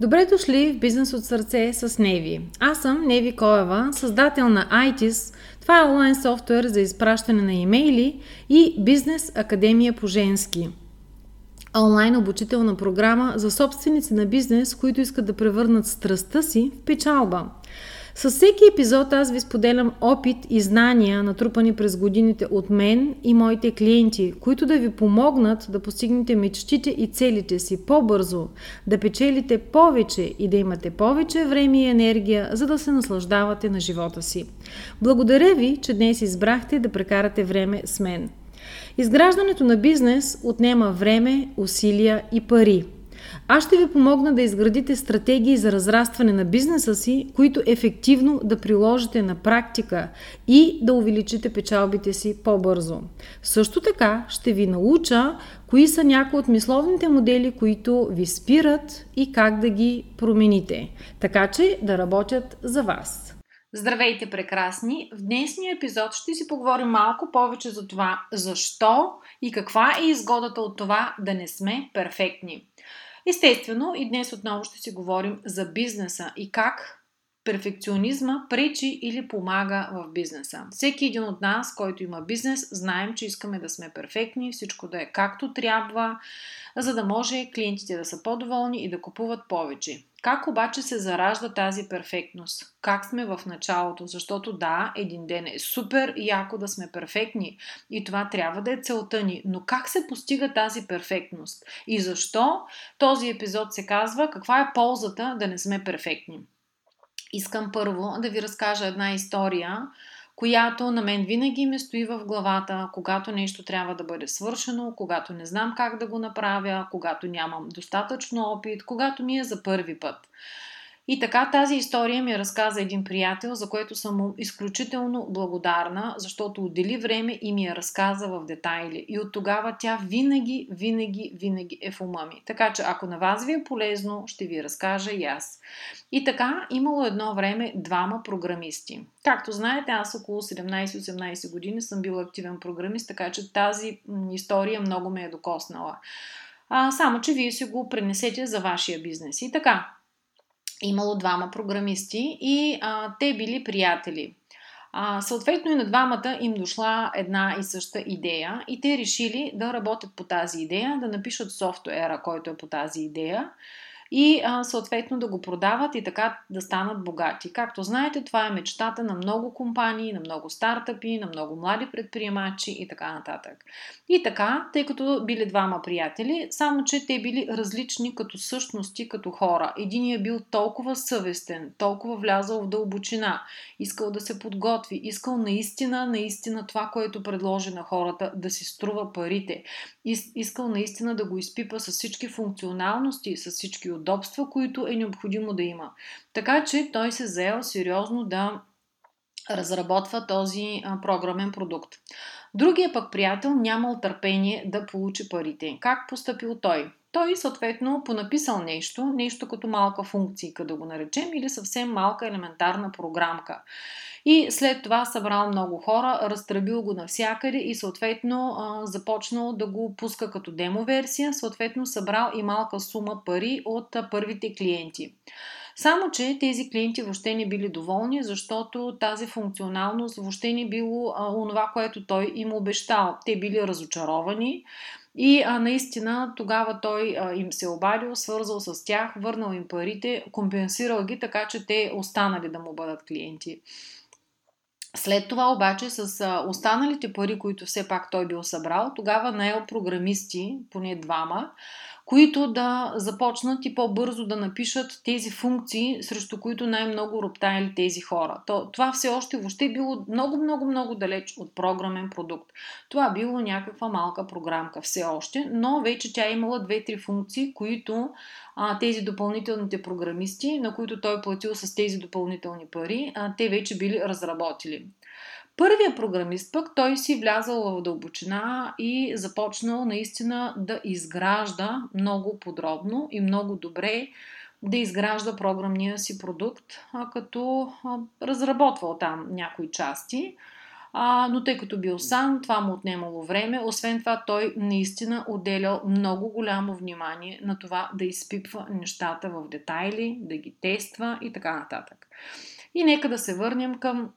Добре дошли в Бизнес от сърце с Неви. Аз съм Неви Коева, създател на ITIS. Това е онлайн софтуер за изпращане на имейли и Бизнес Академия по женски. Онлайн обучителна програма за собственици на бизнес, които искат да превърнат страстта си в печалба – с всеки епизод аз ви споделям опит и знания, натрупани през годините от мен и моите клиенти, които да ви помогнат да постигнете мечтите и целите си по-бързо, да печелите повече и да имате повече време и енергия, за да се наслаждавате на живота си. Благодаря ви, че днес избрахте да прекарате време с мен. Изграждането на бизнес отнема време, усилия и пари – аз ще ви помогна да изградите стратегии за разрастване на бизнеса си, които ефективно да приложите на практика и да увеличите печалбите си по-бързо. Също така ще ви науча кои са някои от мисловните модели, които ви спират и как да ги промените, така че да работят за вас. Здравейте, прекрасни! В днешния епизод ще си поговорим малко повече за това защо и каква е изгодата от това да не сме перфектни. Естествено, и днес отново ще си говорим за бизнеса и как перфекционизма пречи или помага в бизнеса. Всеки един от нас, който има бизнес, знаем, че искаме да сме перфектни, всичко да е както трябва, за да може клиентите да са по-доволни и да купуват повече. Как обаче се заражда тази перфектност? Как сме в началото? Защото да, един ден е супер яко да сме перфектни и това трябва да е целта ни. Но как се постига тази перфектност? И защо този епизод се казва каква е ползата да не сме перфектни? Искам първо да ви разкажа една история, която на мен винаги ми стои в главата, когато нещо трябва да бъде свършено, когато не знам как да го направя, когато нямам достатъчно опит, когато ми е за първи път. И така тази история ми разказа един приятел, за което съм изключително благодарна, защото отдели време и ми я разказа в детайли. И от тогава тя винаги, винаги, винаги е в ума ми. Така че ако на вас ви е полезно, ще ви разкажа и аз. И така, имало едно време двама програмисти. Както знаете, аз около 17-18 години съм бил активен програмист, така че тази история много ме е докоснала. А, само, че вие си го пренесете за вашия бизнес. И така, имало двама програмисти и а, те били приятели. А, съответно и на двамата им дошла една и съща идея и те решили да работят по тази идея, да напишат софтуера, който е по тази идея и а, съответно да го продават и така да станат богати. Както знаете, това е мечтата на много компании, на много стартъпи, на много млади предприемачи и така нататък. И така, тъй като били двама приятели, само че те били различни като същности, като хора. Единият е бил толкова съвестен, толкова влязал в дълбочина, искал да се подготви, искал наистина, наистина това, което предложи на хората, да си струва парите. Искал наистина да го изпипа с всички функционалности, с всички удобства, които е необходимо да има. Така че той се заел сериозно да разработва този програмен продукт. Другия пък приятел нямал търпение да получи парите. Как поступил той? Той съответно понаписал нещо, нещо като малка функция, да го наречем, или съвсем малка елементарна програмка. И след това събрал много хора, разтръбил го навсякъде и съответно започнал да го пуска като демо версия, съответно събрал и малка сума пари от първите клиенти. Само, че тези клиенти въобще не били доволни, защото тази функционалност въобще не било онова, което той им обещал. Те били разочаровани. И а, наистина тогава той а, им се обадил, свързал с тях, върнал им парите, компенсирал ги така, че те останали да му бъдат клиенти. След това обаче с останалите пари, които все пак той бил събрал, тогава наел програмисти, поне двама, които да започнат и по-бързо да напишат тези функции, срещу които най-много роптаяли тези хора. То, това все още въобще било много, много, много далеч от програмен продукт. Това било някаква малка програмка все още, но вече тя имала две-три функции, които а, тези допълнителните програмисти, на които той платил с тези допълнителни пари, а, те вече били разработили. Първия програмист пък той си влязал в дълбочина и започнал наистина да изгражда много подробно и много добре да изгражда програмния си продукт, като разработвал там някои части. но тъй като бил сам, това му отнемало време. Освен това, той наистина отделял много голямо внимание на това да изпипва нещата в детайли, да ги тества и така нататък. И нека да се върнем към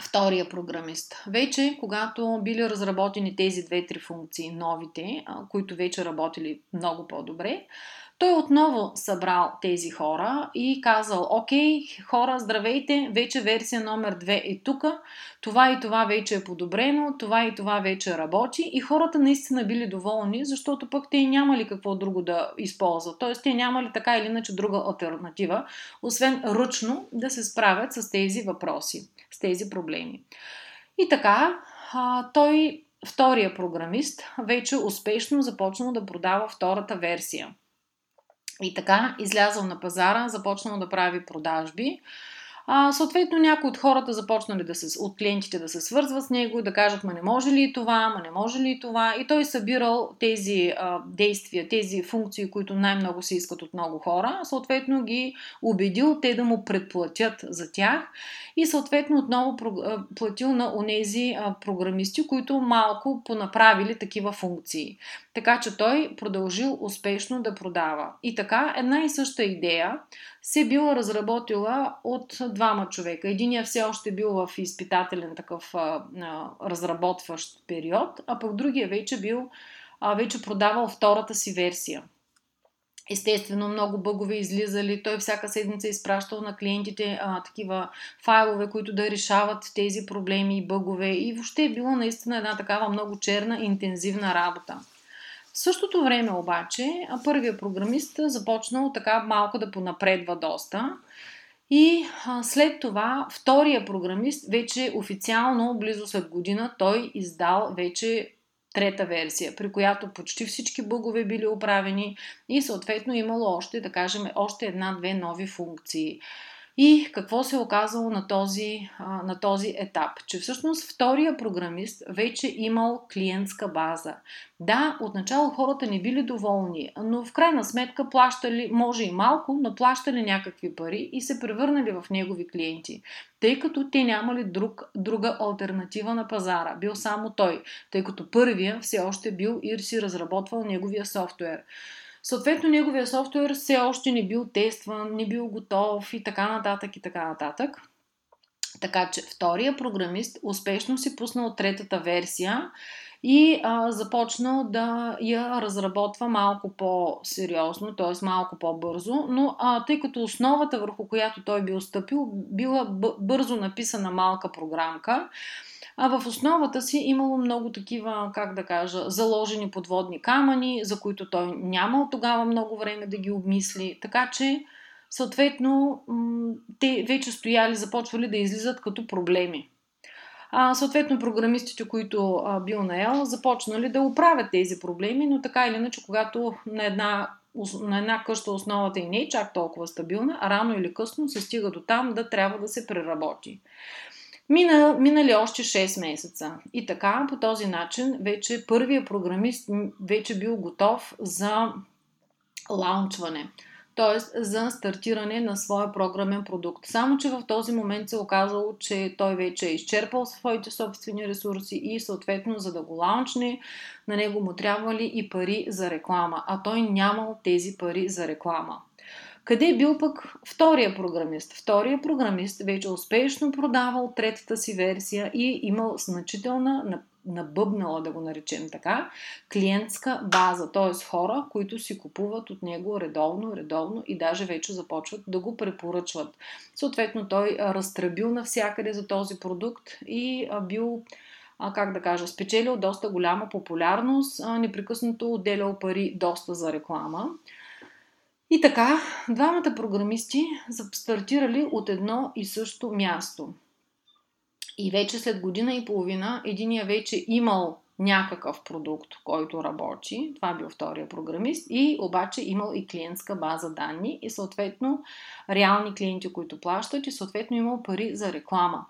втория програмист. Вече, когато били разработени тези две-три функции, новите, които вече работили много по-добре, той отново събрал тези хора и казал, окей, хора, здравейте, вече версия номер 2 е тук, това и това вече е подобрено, това и това вече работи и хората наистина били доволни, защото пък те нямали какво друго да използват. Тоест, те нямали така или иначе друга альтернатива, освен ръчно да се справят с тези въпроси, с тези проблеми. И така, той, втория програмист, вече успешно започнал да продава втората версия – и така, излязъл на пазара, започнал да прави продажби. А, съответно, някои от хората започнали да се, от клиентите да се свързват с него и да кажат, ма не може ли и това, ма не може ли и това. И той събирал тези а, действия, тези функции, които най-много се искат от много хора. Съответно, ги убедил те да му предплатят за тях и съответно отново платил на онези програмисти, които малко понаправили такива функции. Така че той продължил успешно да продава. И така, една и съща идея се била разработила от двама човека. Единият все още бил в изпитателен такъв а, а, разработващ период, а пък другия вече бил а, вече продавал втората си версия. Естествено, много бъгове излизали. Той всяка седмица е изпращал на клиентите а, такива файлове, които да решават тези проблеми и бъгове. И въобще е било наистина една такава много черна, интензивна работа. В същото време обаче, първият програмист започнал така малко да понапредва доста. И а, след това втория програмист вече официално, близо след година, той издал вече трета версия, при която почти всички бъгове били оправени и съответно имало още, да кажем, още една-две нови функции. И какво се е оказало на този, на този етап? Че всъщност втория програмист вече имал клиентска база. Да, отначало хората не били доволни, но в крайна сметка плащали, може и малко, но плащали някакви пари и се превърнали в негови клиенти, тъй като те нямали друг, друга альтернатива на пазара. Бил само той, тъй като първия все още бил и си разработвал неговия софтуер. Съответно, неговия софтуер все още не бил тестван, не бил готов и така нататък и така нататък. Така че втория програмист успешно си пуснал третата версия и а, започнал да я разработва малко по-сериозно, т.е. малко по-бързо, но а, тъй като основата върху която той бил стъпил била бързо написана малка програмка, а в основата си имало много такива, как да кажа, заложени подводни камъни, за които той нямал тогава много време да ги обмисли. Така че, съответно, те вече стояли, започвали да излизат като проблеми. А, съответно, програмистите, които а, бил наел, започнали да оправят тези проблеми, но така или иначе, когато на една, на една къща основата и не е чак толкова стабилна, рано или късно се стига до там да трябва да се преработи. Мина, минали още 6 месеца. И така, по този начин, вече първият програмист вече бил готов за лаунчване т.е. за стартиране на своя програмен продукт. Само, че в този момент се оказало, че той вече е изчерпал своите собствени ресурси и съответно, за да го лаунчне, на него му трябвали и пари за реклама, а той нямал тези пари за реклама. Къде е бил пък втория програмист? Втория програмист вече успешно продавал третата си версия и имал значителна набъбнала, да го наречем така, клиентска база, т.е. хора, които си купуват от него редовно, редовно и даже вече започват да го препоръчват. Съответно, той разтръбил навсякъде за този продукт и бил как да кажа, спечелил доста голяма популярност, непрекъснато отделял пари доста за реклама. И така, двамата програмисти са стартирали от едно и също място. И вече след година и половина единия вече имал някакъв продукт, който работи. Това бил втория програмист. И обаче имал и клиентска база данни и съответно реални клиенти, които плащат и съответно имал пари за реклама.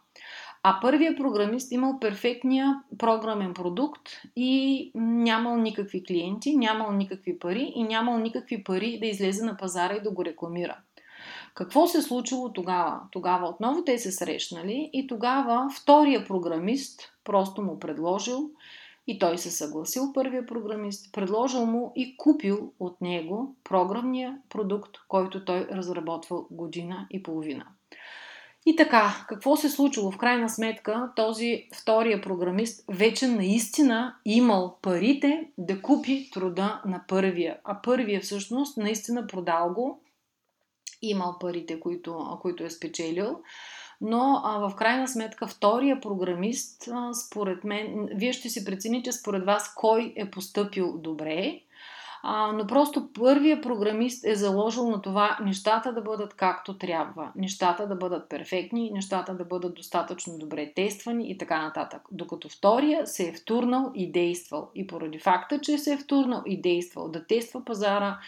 А първият програмист имал перфектния програмен продукт и нямал никакви клиенти, нямал никакви пари и нямал никакви пари да излезе на пазара и да го рекламира. Какво се случило тогава? Тогава отново те се срещнали и тогава втория програмист просто му предложил и той се съгласил, първия програмист, предложил му и купил от него програмния продукт, който той разработвал година и половина. И така, какво се случило? В крайна сметка, този втория програмист вече наистина имал парите да купи труда на първия. А първия всъщност наистина продал го, имал парите, които, които е спечелил. Но а, в крайна сметка втория програмист, а, според мен, вие ще си прецените според вас кой е поступил добре а, но просто първия програмист е заложил на това нещата да бъдат както трябва, нещата да бъдат перфектни, нещата да бъдат достатъчно добре тествани и така нататък. Докато втория се е втурнал и действал. И поради факта, че се е втурнал и действал да тества пазара,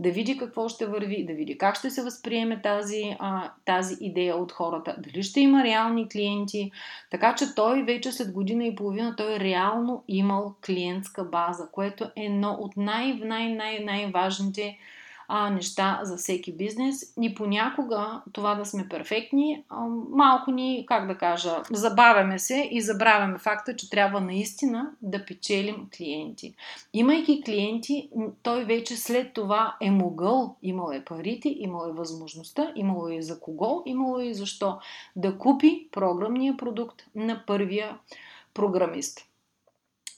да види какво ще върви, да види как ще се възприеме тази, а, тази идея от хората, дали ще има реални клиенти. Така че той вече след година и половина той реално имал клиентска база, което е едно от най- най-най-най-важните а, неща за всеки бизнес. И понякога това да сме перфектни, а, малко ни, как да кажа, забавяме се и забравяме факта, че трябва наистина да печелим клиенти. Имайки клиенти, той вече след това е могъл, имал е парите, имал е възможността, имало е за кого, имало е защо да купи програмния продукт на първия програмист.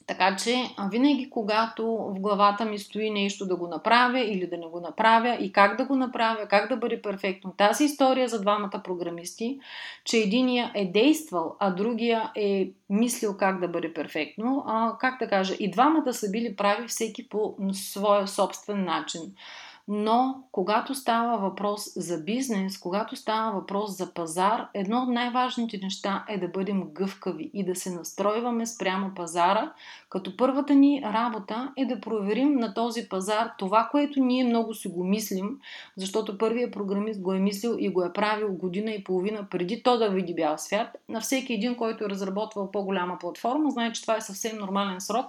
Така че винаги, когато в главата ми стои нещо да го направя или да не го направя и как да го направя, как да бъде перфектно. Тази история за двамата програмисти, че единия е действал, а другия е мислил как да бъде перфектно, а, как да кажа, и двамата са били прави всеки по своя собствен начин. Но когато става въпрос за бизнес, когато става въпрос за пазар, едно от най-важните неща е да бъдем гъвкави и да се настройваме спрямо пазара, като първата ни работа е да проверим на този пазар това, което ние много си го мислим, защото първият програмист го е мислил и го е правил година и половина преди то да види бял свят. На всеки един, който е разработвал по-голяма платформа, знае, че това е съвсем нормален срок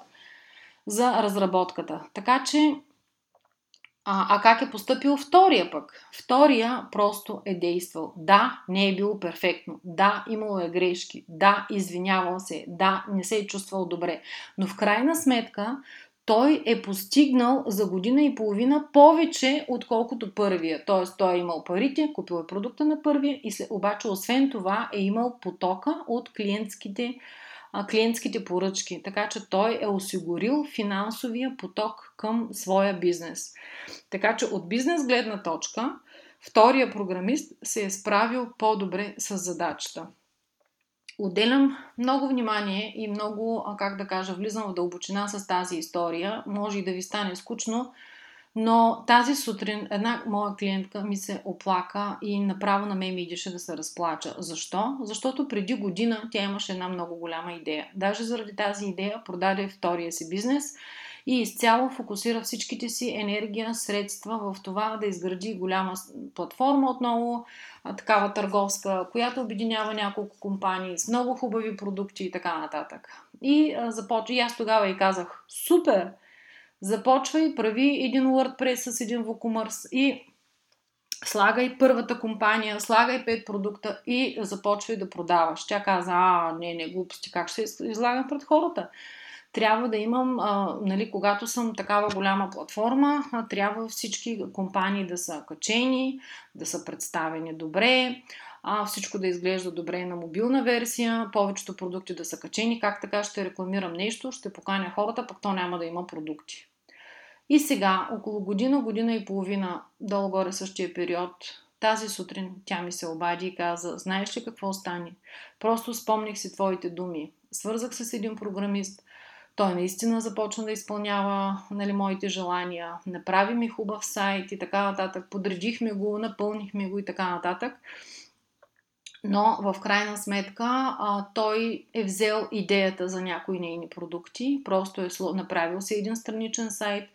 за разработката. Така че а, а как е поступил втория пък? Втория просто е действал. Да, не е било перфектно. Да, имало е грешки. Да, извинявал се. Да, не се е чувствал добре. Но в крайна сметка той е постигнал за година и половина повече, отколкото първия. Тоест, той е имал парите, купил е продукта на първия, и след, обаче, освен това, е имал потока от клиентските клиентските поръчки, така че той е осигурил финансовия поток към своя бизнес. Така че от бизнес гледна точка, втория програмист се е справил по-добре с задачата. Отделям много внимание и много, как да кажа, влизам в дълбочина с тази история. Може и да ви стане скучно, но тази сутрин една моя клиентка ми се оплака и направо на мен ми идеше да се разплача. Защо? Защото преди година тя имаше една много голяма идея. Даже заради тази идея продаде втория си бизнес и изцяло фокусира всичките си енергия, средства в това да изгради голяма платформа отново, такава търговска, която обединява няколко компании с много хубави продукти и така нататък. И, започва, и аз тогава и казах, супер! Започвай, прави един WordPress с един WooCommerce и слагай първата компания, слагай пет продукта и започвай да продаваш. Тя каза, а, не, не, глупости, как ще излагам пред хората? Трябва да имам, а, нали, когато съм такава голяма платформа, а, трябва всички компании да са качени, да са представени добре, а, всичко да изглежда добре на мобилна версия, повечето продукти да са качени, как така ще рекламирам нещо, ще поканя хората, пък то няма да има продукти. И сега, около година, година и половина, долу-горе същия период, тази сутрин тя ми се обади и каза, знаеш ли какво стане? Просто спомних си твоите думи. Свързах се с един програмист. Той наистина започна да изпълнява нали, моите желания. Направи ми хубав сайт и така нататък. Подредихме го, напълнихме го и така нататък. Но в крайна сметка а, той е взел идеята за някои нейни продукти, просто е направил си един страничен сайт,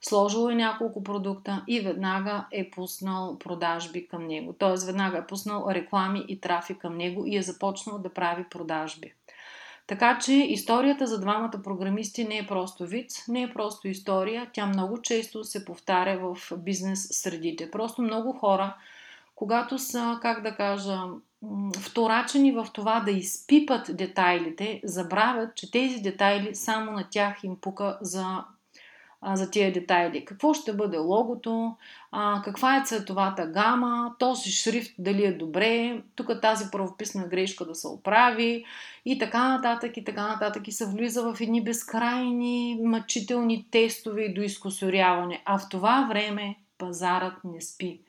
сложил е няколко продукта и веднага е пуснал продажби към него. Т.е. веднага е пуснал реклами и трафик към него и е започнал да прави продажби. Така че историята за двамата програмисти не е просто вид, не е просто история, тя много често се повтаря в бизнес средите. Просто много хора когато са, как да кажа, вторачени в това да изпипат детайлите, забравят, че тези детайли само на тях им пука за а, за тия детайли. Какво ще бъде логото, а, каква е цветовата гама, този шрифт дали е добре, тук тази правописна грешка да се оправи и така нататък и така нататък и се влиза в едни безкрайни мъчителни тестове и доискусоряване. А в това време пазарът не спи.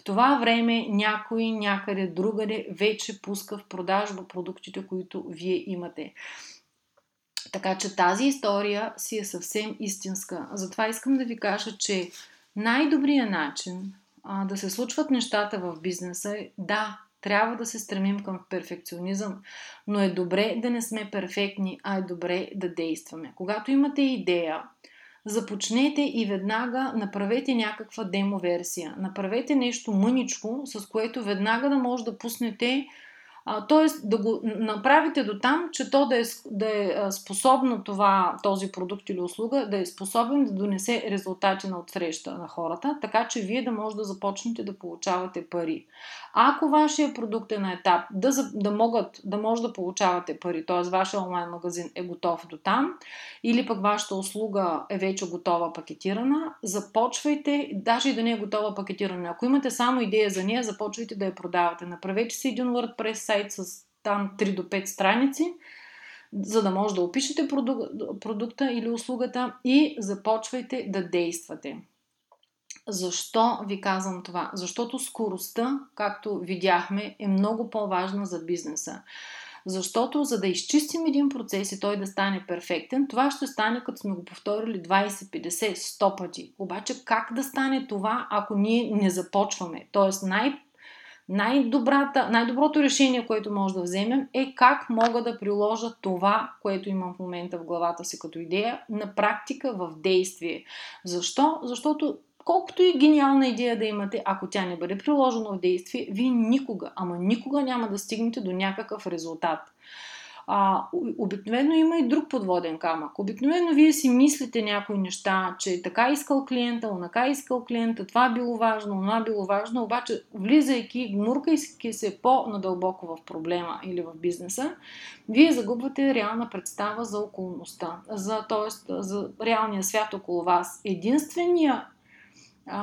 В това време някой някъде другаде вече пуска в продажба продуктите, които вие имате. Така че тази история си е съвсем истинска. Затова искам да ви кажа, че най-добрият начин а, да се случват нещата в бизнеса е да, трябва да се стремим към перфекционизъм, но е добре да не сме перфектни, а е добре да действаме. Когато имате идея, започнете и веднага направете някаква демо версия. Направете нещо мъничко, с което веднага да може да пуснете Тоест да го направите до там, че то да е, да е способно това, този продукт или услуга, да е способен да донесе резултати на отсреща на хората, така че вие да може да започнете да получавате пари. Ако вашия продукт е на етап да, да могат, да може да получавате пари, т.е. вашия онлайн магазин е готов до там, или пък вашата услуга е вече готова пакетирана, започвайте, даже и да не е готова пакетирана. Ако имате само идея за нея, започвайте да я продавате. Направете си един WordPress сайт с там 3 до 5 страници, за да може да опишете продукта или услугата и започвайте да действате. Защо ви казвам това? Защото скоростта, както видяхме, е много по-важна за бизнеса. Защото за да изчистим един процес и той да стане перфектен, това ще стане като сме го повторили 20, 50, 100 пъти. Обаче как да стане това, ако ние не започваме? Тоест най- най-доброто решение, което може да вземем е как мога да приложа това, което имам в момента в главата си като идея, на практика в действие. Защо? Защото колкото и гениална идея да имате, ако тя не бъде приложена в действие, вие никога, ама никога няма да стигнете до някакъв резултат. А, обикновено има и друг подводен камък. Обикновено вие си мислите някои неща, че така искал клиента, онака искал клиента, това било важно, това било важно, обаче влизайки, гмуркайки се по-надълбоко в проблема или в бизнеса, вие загубвате реална представа за околността, за, т.е. за реалния свят около вас. Единствения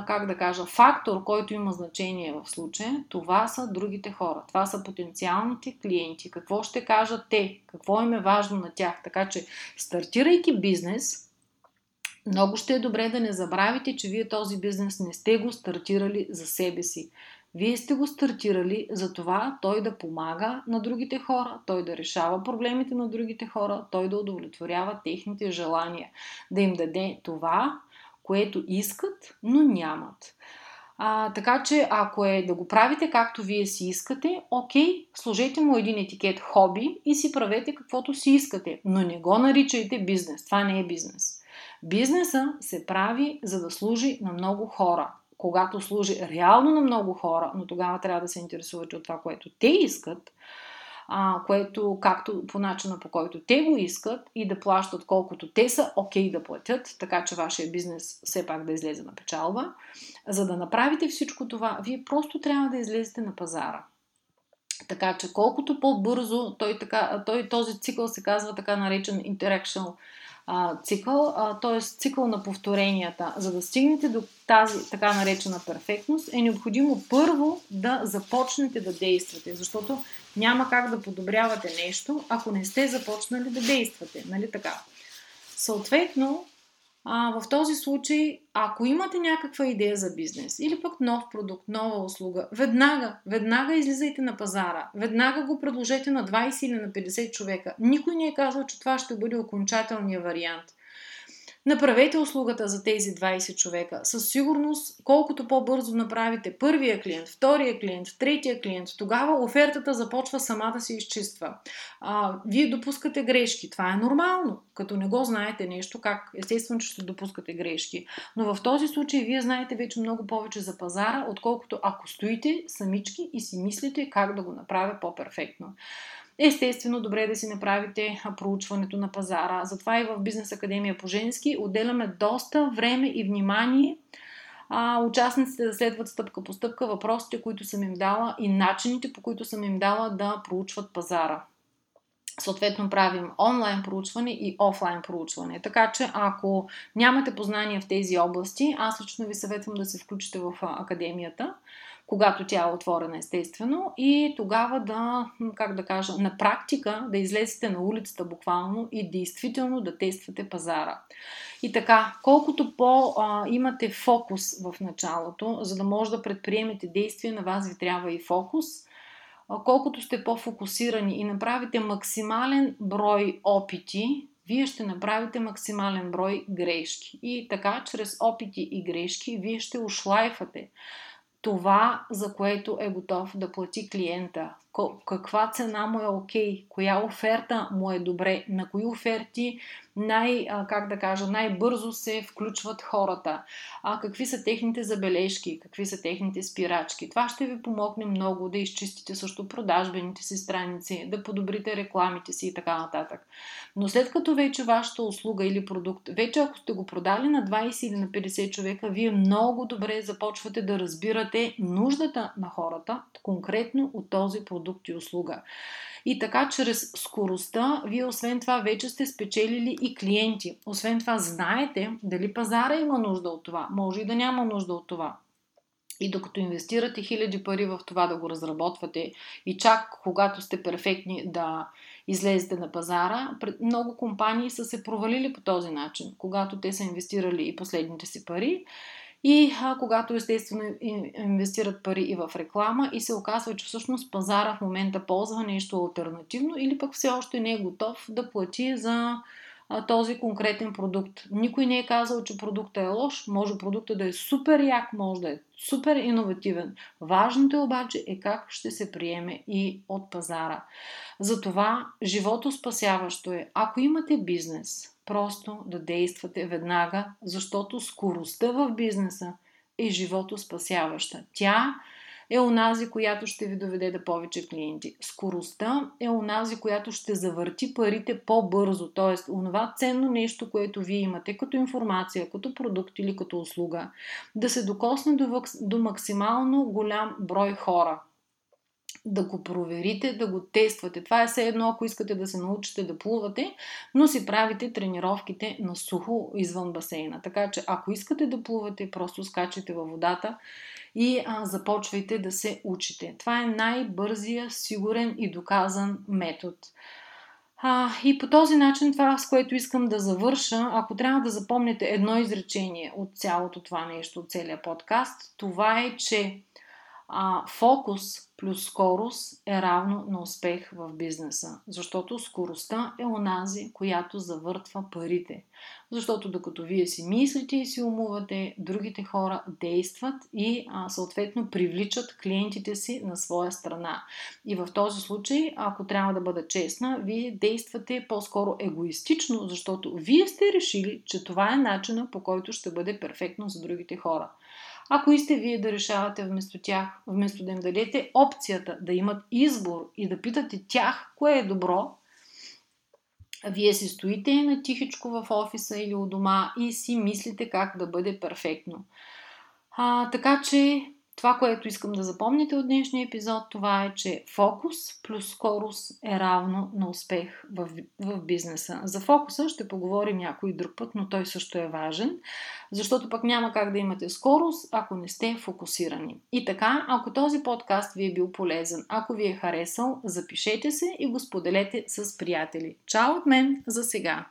как да кажа, фактор, който има значение в случая, това са другите хора. Това са потенциалните клиенти. Какво ще кажат те? Какво им е важно на тях? Така че, стартирайки бизнес, много ще е добре да не забравите, че вие този бизнес не сте го стартирали за себе си. Вие сте го стартирали за това той да помага на другите хора, той да решава проблемите на другите хора, той да удовлетворява техните желания, да им даде това, което искат, но нямат. А, така че, ако е да го правите както вие си искате, окей, сложете му един етикет хоби и си правете каквото си искате, но не го наричайте бизнес. Това не е бизнес. Бизнеса се прави за да служи на много хора. Когато служи реално на много хора, но тогава трябва да се интересувате от това, което те искат, а, което както по начина по който те го искат и да плащат колкото те са окей okay да платят, така че вашия бизнес все пак да излезе на печалба. За да направите всичко това, вие просто трябва да излезете на пазара. Така че колкото по-бързо, той, така, той този цикъл се казва така наречен interactional а, цикъл, т.е. цикъл на повторенията. За да стигнете до тази така наречена перфектност, е необходимо първо да започнете да действате, защото няма как да подобрявате нещо, ако не сте започнали да действате. Нали така? Съответно, а, в този случай, ако имате някаква идея за бизнес или пък нов продукт, нова услуга, веднага, веднага излизайте на пазара, веднага го предложете на 20 или на 50 човека. Никой не е казал, че това ще бъде окончателният вариант. Направете услугата за тези 20 човека. Със сигурност, колкото по-бързо направите първия клиент, втория клиент, третия клиент, тогава офертата започва сама да се изчиства. А, вие допускате грешки. Това е нормално. Като не го знаете нещо, как естествено, че ще допускате грешки. Но в този случай вие знаете вече много повече за пазара, отколкото ако стоите самички и си мислите как да го направя по-перфектно. Естествено, добре е да си направите проучването на пазара. Затова и в Бизнес Академия по женски отделяме доста време и внимание а, участниците да следват стъпка по стъпка въпросите, които съм им дала и начините, по които съм им дала да проучват пазара. Съответно правим онлайн проучване и офлайн проучване. Така че ако нямате познания в тези области, аз лично ви съветвам да се включите в академията когато тя е отворена естествено и тогава да, как да кажа, на практика да излезете на улицата буквално и действително да тествате пазара. И така, колкото по а, имате фокус в началото, за да може да предприемете действия, на вас ви трябва и фокус. Колкото сте по-фокусирани и направите максимален брой опити, вие ще направите максимален брой грешки. И така, чрез опити и грешки, вие ще ушлайфате това, за което е готов да плати клиента. Каква цена му е окей, коя оферта му е добре, на кои оферти най, как да кажа, най-бързо се включват хората, а какви са техните забележки, какви са техните спирачки. Това ще ви помогне много да изчистите също продажбените си страници, да подобрите рекламите си и така нататък. Но след като вече вашата услуга или продукт, вече ако сте го продали на 20 или на 50 човека, вие много добре започвате да разбирате нуждата на хората конкретно от този продукт и услуга. И така, чрез скоростта, вие освен това вече сте спечелили и клиенти. Освен това, знаете дали пазара има нужда от това. Може и да няма нужда от това. И докато инвестирате хиляди пари в това да го разработвате и чак когато сте перфектни да излезете на пазара, много компании са се провалили по този начин, когато те са инвестирали и последните си пари и а, когато естествено инвестират пари и в реклама и се оказва, че всъщност пазара в момента ползва нещо альтернативно или пък все още не е готов да плати за този конкретен продукт. Никой не е казал, че продуктът е лош, може продуктът да е супер як, може да е супер иновативен. Важното е обаче е как ще се приеме и от пазара. Затова живото спасяващо е, ако имате бизнес, просто да действате веднага, защото скоростта в бизнеса е живото спасяваща. Тя е онази, която ще ви доведе до повече клиенти. Скоростта е онази, която ще завърти парите по-бързо, т.е. онова ценно нещо, което вие имате като информация, като продукт или като услуга, да се докосне до, до максимално голям брой хора да го проверите, да го тествате. Това е все едно, ако искате да се научите да плувате, но си правите тренировките на сухо извън басейна. Така че, ако искате да плувате, просто скачайте във водата и а, започвайте да се учите. Това е най-бързия, сигурен и доказан метод. А, и по този начин това, с което искам да завърша, ако трябва да запомните едно изречение от цялото това нещо, от целият подкаст, това е, че а, фокус плюс скорост е равно на успех в бизнеса. Защото скоростта е онази, която завъртва парите. Защото докато вие си мислите и си умувате, другите хора действат и а, съответно привличат клиентите си на своя страна. И в този случай, ако трябва да бъда честна, вие действате по-скоро егоистично, защото вие сте решили, че това е начина по който ще бъде перфектно за другите хора. Ако искате вие да решавате вместо тях, вместо да им дадете опцията да имат избор и да питате тях кое е добро, вие си стоите на тихичко в офиса или у дома и си мислите как да бъде перфектно. А, така че това, което искам да запомните от днешния епизод, това е, че фокус плюс скорост е равно на успех в, в бизнеса. За фокуса ще поговорим някой друг път, но той също е важен, защото пък няма как да имате скорост, ако не сте фокусирани. И така, ако този подкаст ви е бил полезен, ако ви е харесал, запишете се и го споделете с приятели. Чао от мен за сега!